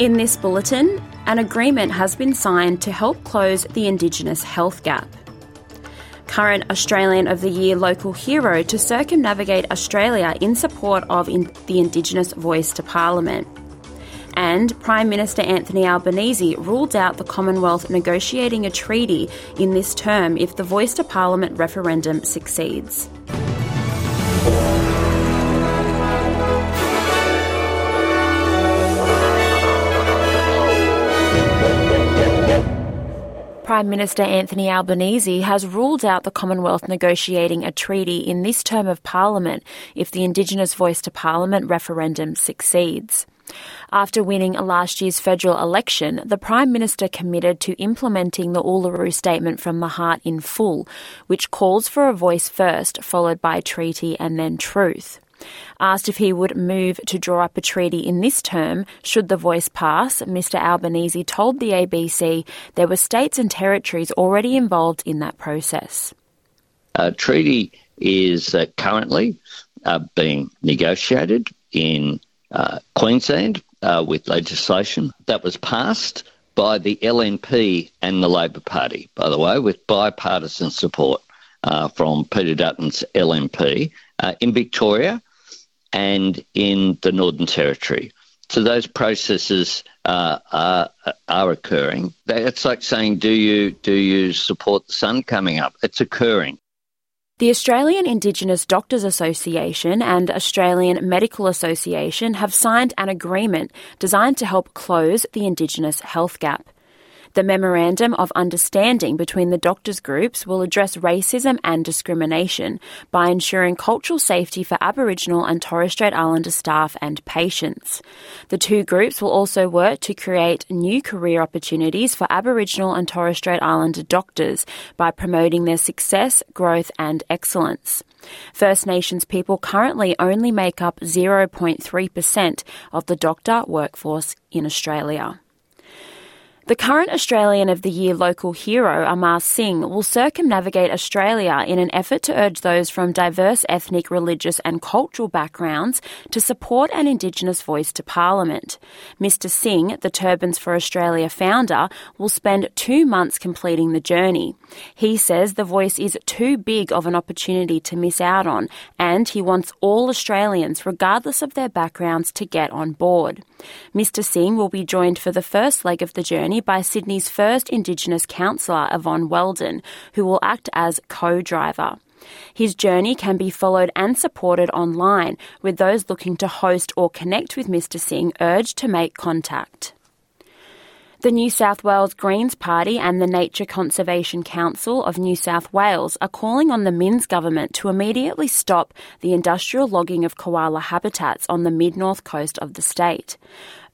In this bulletin, an agreement has been signed to help close the Indigenous health gap. Current Australian of the Year local hero to circumnavigate Australia in support of in the Indigenous voice to Parliament. And Prime Minister Anthony Albanese ruled out the Commonwealth negotiating a treaty in this term if the Voice to Parliament referendum succeeds. Prime Minister Anthony Albanese has ruled out the Commonwealth negotiating a treaty in this term of Parliament if the Indigenous Voice to Parliament referendum succeeds. After winning last year's federal election, the Prime Minister committed to implementing the Uluru Statement from the Heart in full, which calls for a voice first, followed by treaty and then truth. Asked if he would move to draw up a treaty in this term, should the voice pass, Mr Albanese told the ABC there were states and territories already involved in that process. A treaty is uh, currently uh, being negotiated in uh, Queensland uh, with legislation that was passed by the LNP and the Labor Party, by the way, with bipartisan support uh, from Peter Dutton's LNP. Uh, in Victoria, and in the Northern Territory. So those processes uh, are, are occurring. It's like saying, do you do you support the sun coming up? It's occurring. The Australian Indigenous Doctors Association and Australian Medical Association have signed an agreement designed to help close the Indigenous health gap. The Memorandum of Understanding between the doctors' groups will address racism and discrimination by ensuring cultural safety for Aboriginal and Torres Strait Islander staff and patients. The two groups will also work to create new career opportunities for Aboriginal and Torres Strait Islander doctors by promoting their success, growth, and excellence. First Nations people currently only make up 0.3% of the doctor workforce in Australia. The current Australian of the Year local hero, Amar Singh, will circumnavigate Australia in an effort to urge those from diverse ethnic, religious, and cultural backgrounds to support an Indigenous voice to Parliament. Mr. Singh, the Turbans for Australia founder, will spend two months completing the journey. He says the voice is too big of an opportunity to miss out on, and he wants all Australians, regardless of their backgrounds, to get on board. Mr. Singh will be joined for the first leg of the journey by Sydney's first Indigenous councillor, Yvonne Weldon, who will act as co driver. His journey can be followed and supported online, with those looking to host or connect with Mr. Singh urged to make contact. The New South Wales Greens Party and the Nature Conservation Council of New South Wales are calling on the Minns government to immediately stop the industrial logging of koala habitats on the mid north coast of the state.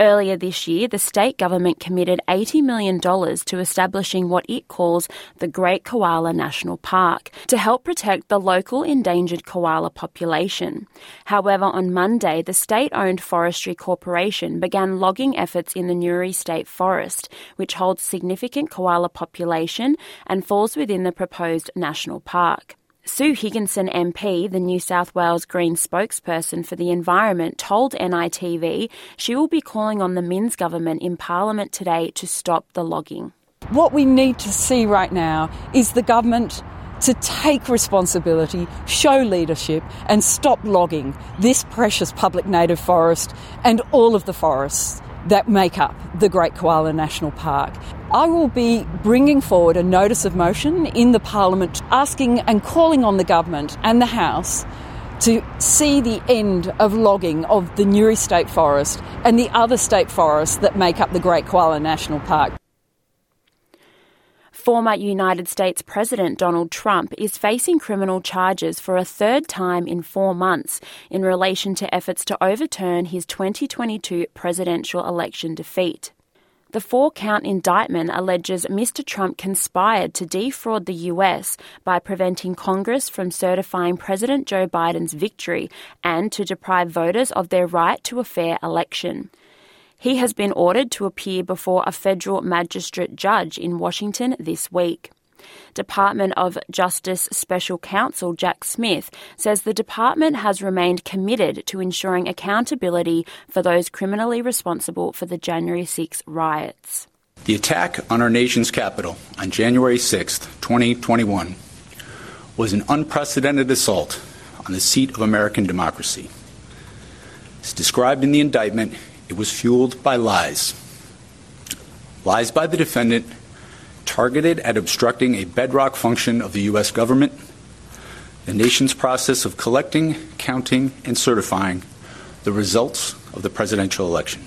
Earlier this year, the state government committed $80 million to establishing what it calls the Great Koala National Park to help protect the local endangered koala population. However, on Monday, the state owned Forestry Corporation began logging efforts in the Newry State Forest, which holds significant koala population and falls within the proposed national park. Sue Higginson MP, the New South Wales Green spokesperson for the environment, told NITV she will be calling on the Minns government in Parliament today to stop the logging. What we need to see right now is the government to take responsibility, show leadership, and stop logging this precious public native forest and all of the forests that make up the Great Koala National Park. I will be bringing forward a notice of motion in the Parliament asking and calling on the government and the House to see the end of logging of the Newry State Forest and the other state forests that make up the Great Koala National Park. Former United States President Donald Trump is facing criminal charges for a third time in four months in relation to efforts to overturn his 2022 presidential election defeat. The four count indictment alleges Mr. Trump conspired to defraud the US by preventing Congress from certifying President Joe Biden's victory and to deprive voters of their right to a fair election. He has been ordered to appear before a federal magistrate judge in Washington this week. Department of Justice Special Counsel Jack Smith says the department has remained committed to ensuring accountability for those criminally responsible for the January 6 riots. The attack on our nation's capital on January 6, 2021, was an unprecedented assault on the seat of American democracy. As described in the indictment, it was fueled by lies. Lies by the defendant targeted at obstructing a bedrock function of the U.S. government, the nation's process of collecting, counting, and certifying the results of the presidential election.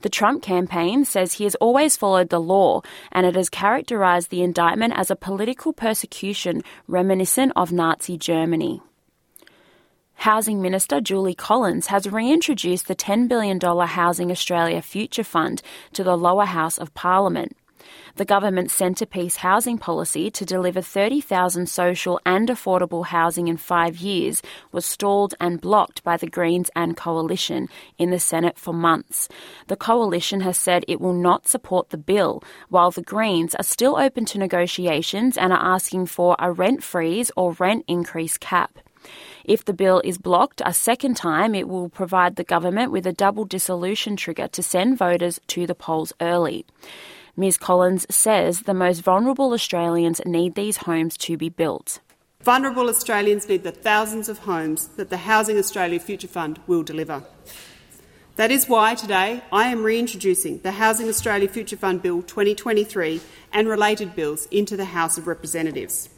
The Trump campaign says he has always followed the law, and it has characterized the indictment as a political persecution reminiscent of Nazi Germany. Housing Minister Julie Collins has reintroduced the $10 billion Housing Australia Future Fund to the lower house of Parliament. The government's centrepiece housing policy to deliver 30,000 social and affordable housing in five years was stalled and blocked by the Greens and Coalition in the Senate for months. The Coalition has said it will not support the bill, while the Greens are still open to negotiations and are asking for a rent freeze or rent increase cap. If the bill is blocked a second time, it will provide the government with a double dissolution trigger to send voters to the polls early. Ms. Collins says the most vulnerable Australians need these homes to be built. Vulnerable Australians need the thousands of homes that the Housing Australia Future Fund will deliver. That is why today I am reintroducing the Housing Australia Future Fund Bill 2023 and related bills into the House of Representatives.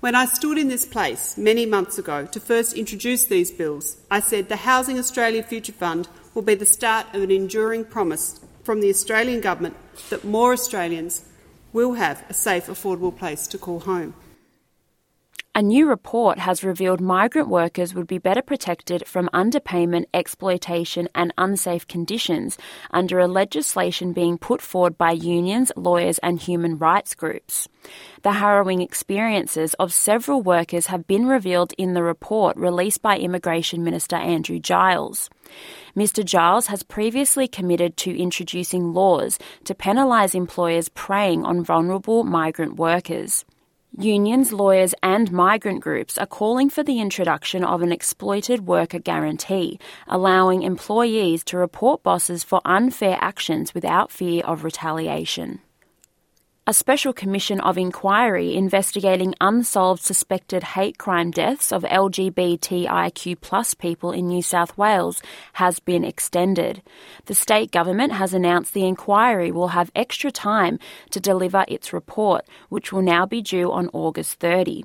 When I stood in this place many months ago to first introduce these bills, I said the Housing Australia Future Fund will be the start of an enduring promise from the Australian Government that more Australians will have a safe, affordable place to call home. A new report has revealed migrant workers would be better protected from underpayment, exploitation, and unsafe conditions under a legislation being put forward by unions, lawyers, and human rights groups. The harrowing experiences of several workers have been revealed in the report released by Immigration Minister Andrew Giles. Mr. Giles has previously committed to introducing laws to penalise employers preying on vulnerable migrant workers. Unions, lawyers, and migrant groups are calling for the introduction of an exploited worker guarantee, allowing employees to report bosses for unfair actions without fear of retaliation. A special commission of inquiry investigating unsolved suspected hate crime deaths of LGBTIQ people in New South Wales has been extended. The state government has announced the inquiry will have extra time to deliver its report, which will now be due on August 30.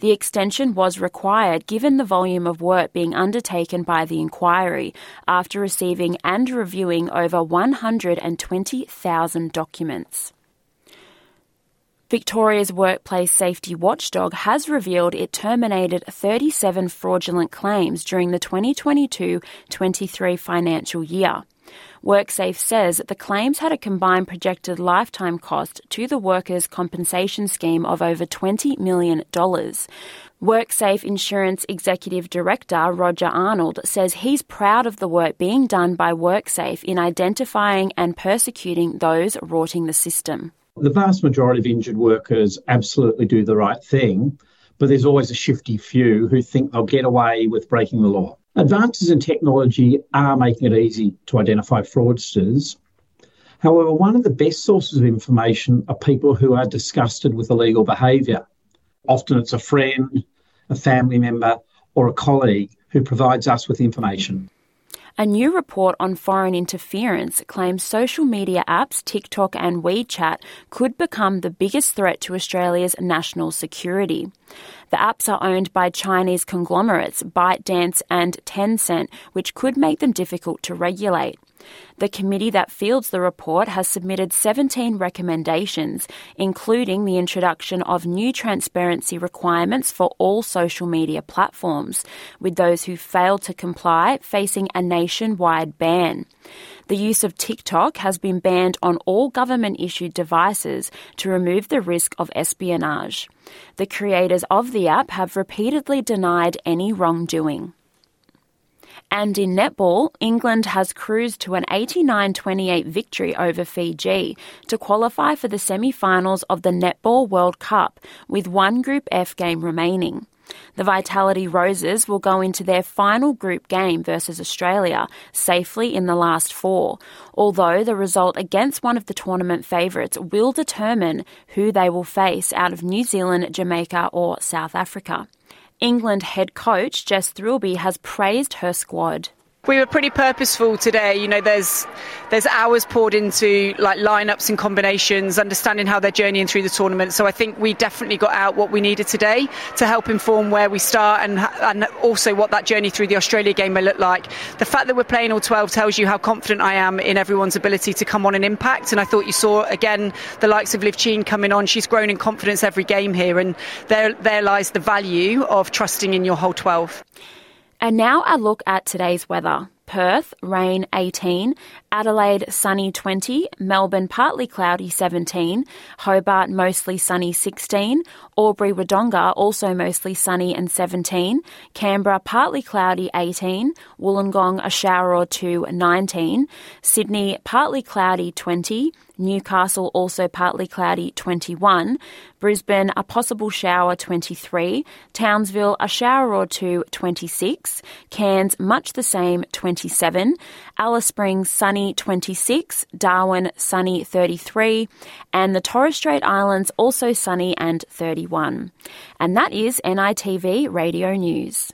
The extension was required given the volume of work being undertaken by the inquiry after receiving and reviewing over 120,000 documents. Victoria's workplace safety watchdog has revealed it terminated 37 fraudulent claims during the 2022 23 financial year. WorkSafe says the claims had a combined projected lifetime cost to the workers' compensation scheme of over $20 million. WorkSafe Insurance Executive Director Roger Arnold says he's proud of the work being done by WorkSafe in identifying and persecuting those rorting the system. The vast majority of injured workers absolutely do the right thing, but there's always a shifty few who think they'll get away with breaking the law. Advances in technology are making it easy to identify fraudsters. However, one of the best sources of information are people who are disgusted with illegal behaviour. Often it's a friend, a family member, or a colleague who provides us with information. A new report on foreign interference claims social media apps TikTok and WeChat could become the biggest threat to Australia's national security. The apps are owned by Chinese conglomerates ByteDance and Tencent, which could make them difficult to regulate. The committee that fields the report has submitted 17 recommendations, including the introduction of new transparency requirements for all social media platforms, with those who fail to comply facing a nationwide ban. The use of TikTok has been banned on all government issued devices to remove the risk of espionage. The creators of the app have repeatedly denied any wrongdoing. And in netball, England has cruised to an 89 28 victory over Fiji to qualify for the semi finals of the Netball World Cup, with one Group F game remaining. The Vitality Roses will go into their final group game versus Australia safely in the last four, although the result against one of the tournament favourites will determine who they will face out of New Zealand, Jamaica, or South Africa. England head coach Jess Thirlby has praised her squad. We were pretty purposeful today. You know, there's there's hours poured into like lineups and combinations, understanding how they're journeying through the tournament. So I think we definitely got out what we needed today to help inform where we start and and also what that journey through the Australia game may look like. The fact that we're playing all 12 tells you how confident I am in everyone's ability to come on and impact. And I thought you saw again the likes of Liv Tchine coming on. She's grown in confidence every game here, and there there lies the value of trusting in your whole 12. And now a look at today's weather. Perth, rain 18, Adelaide, sunny 20, Melbourne, partly cloudy 17, Hobart, mostly sunny 16, Albury, Wodonga, also mostly sunny and 17, Canberra, partly cloudy 18, Wollongong, a shower or two 19, Sydney, partly cloudy 20, Newcastle also partly cloudy 21, Brisbane a possible shower 23, Townsville a shower or two 26, Cairns much the same 27, Alice Springs sunny 26, Darwin sunny 33, and the Torres Strait Islands also sunny and 31. And that is NITV Radio News.